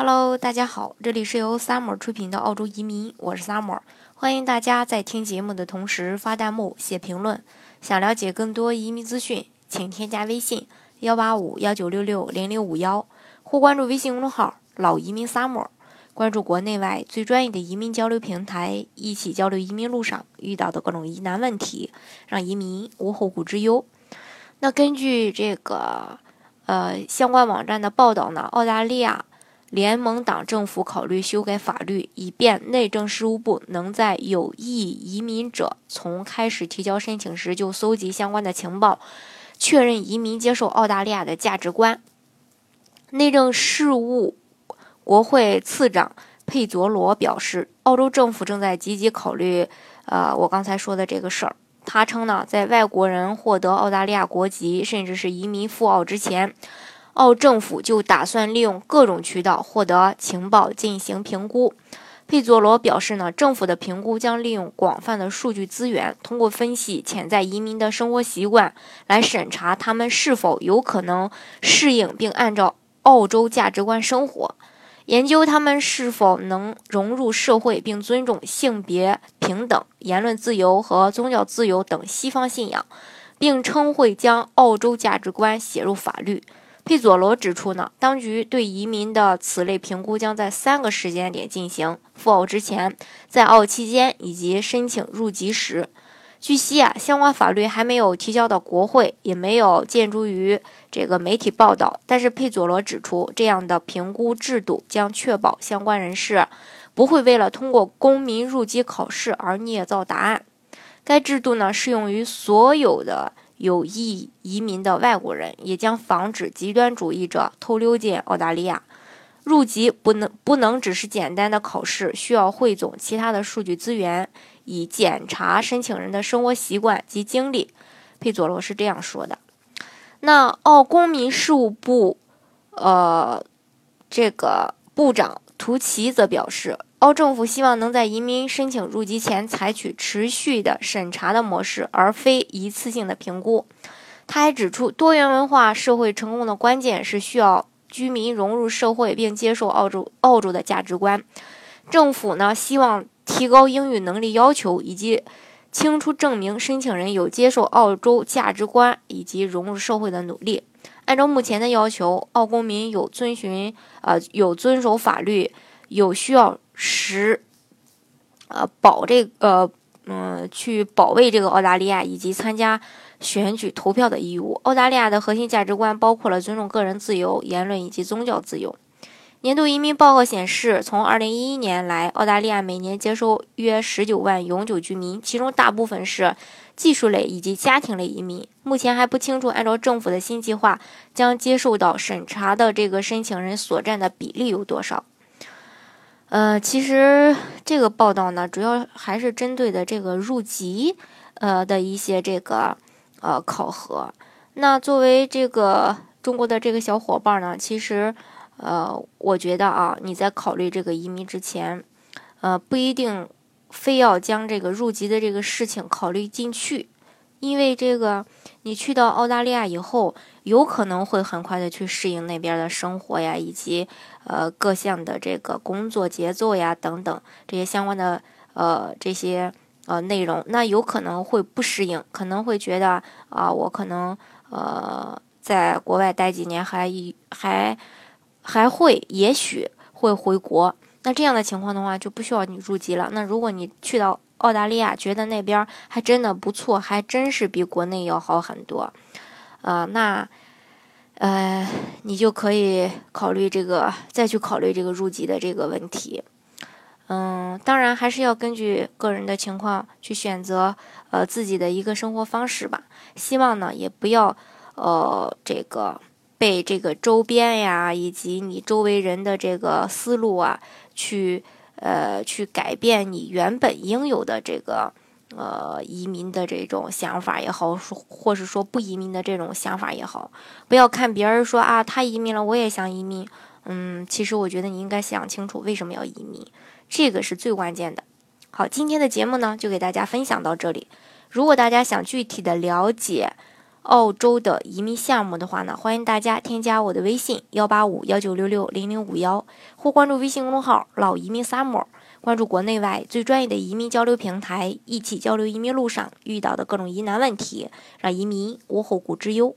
Hello，大家好，这里是由 Summer 出品的澳洲移民，我是 Summer，欢迎大家在听节目的同时发弹幕、写评论。想了解更多移民资讯，请添加微信幺八五幺九六六零零五幺，或关注微信公众号“老移民 Summer”，关注国内外最专业的移民交流平台，一起交流移民路上遇到的各种疑难问题，让移民无后顾之忧。那根据这个呃相关网站的报道呢，澳大利亚。联盟党政府考虑修改法律，以便内政事务部能在有意移民者从开始提交申请时就搜集相关的情报，确认移民接受澳大利亚的价值观。内政事务国会次长佩佐罗表示，澳洲政府正在积极考虑，呃，我刚才说的这个事儿。他称呢，在外国人获得澳大利亚国籍，甚至是移民赴澳之前。澳政府就打算利用各种渠道获得情报进行评估。佩佐罗表示呢，政府的评估将利用广泛的数据资源，通过分析潜在移民的生活习惯，来审查他们是否有可能适应并按照澳洲价值观生活，研究他们是否能融入社会并尊重性别平等、言论自由和宗教自由等西方信仰，并称会将澳洲价值观写入法律。佩佐罗指出呢，当局对移民的此类评估将在三个时间点进行：赴澳之前、在澳期间以及申请入籍时。据悉啊，相关法律还没有提交到国会，也没有见诸于这个媒体报道。但是佩佐罗指出，这样的评估制度将确保相关人士不会为了通过公民入籍考试而捏造答案。该制度呢，适用于所有的。有意移民的外国人也将防止极端主义者偷溜进澳大利亚。入籍不能不能只是简单的考试，需要汇总其他的数据资源，以检查申请人的生活习惯及经历。佩佐罗是这样说的。那澳公民事务部，呃，这个部长图奇则表示。澳政府希望能在移民申请入籍前采取持续的审查的模式，而非一次性的评估。他还指出，多元文化社会成功的关键是需要居民融入社会并接受澳洲澳洲的价值观。政府呢，希望提高英语能力要求，以及清楚证明申请人有接受澳洲价值观以及融入社会的努力。按照目前的要求，澳公民有遵循呃有遵守法律，有需要。十，呃，保这个呃，嗯，去保卫这个澳大利亚以及参加选举投票的义务。澳大利亚的核心价值观包括了尊重个人自由、言论以及宗教自由。年度移民报告显示，从2011年来，澳大利亚每年接收约19万永久居民，其中大部分是技术类以及家庭类移民。目前还不清楚，按照政府的新计划，将接受到审查的这个申请人所占的比例有多少。呃，其实这个报道呢，主要还是针对的这个入籍，呃的一些这个呃考核。那作为这个中国的这个小伙伴呢，其实呃，我觉得啊，你在考虑这个移民之前，呃，不一定非要将这个入籍的这个事情考虑进去。因为这个，你去到澳大利亚以后，有可能会很快的去适应那边的生活呀，以及呃各项的这个工作节奏呀等等这些相关的呃这些呃内容，那有可能会不适应，可能会觉得啊，我可能呃在国外待几年还还还会也许会回国，那这样的情况的话就不需要你入籍了。那如果你去到澳大利亚觉得那边还真的不错，还真是比国内要好很多，呃，那，呃，你就可以考虑这个，再去考虑这个入籍的这个问题。嗯，当然还是要根据个人的情况去选择，呃，自己的一个生活方式吧。希望呢，也不要，呃，这个被这个周边呀，以及你周围人的这个思路啊，去。呃，去改变你原本应有的这个呃移民的这种想法也好，说或是说不移民的这种想法也好，不要看别人说啊，他移民了，我也想移民。嗯，其实我觉得你应该想清楚为什么要移民，这个是最关键的。好，今天的节目呢就给大家分享到这里。如果大家想具体的了解澳洲的移民项目的话呢，欢迎大家添加我的微信幺八五幺九六六零零五幺，或关注微信公众号“老移民 summer”，关注国内外最专业的移民交流平台，一起交流移民路上遇到的各种疑难问题，让移民无后顾之忧。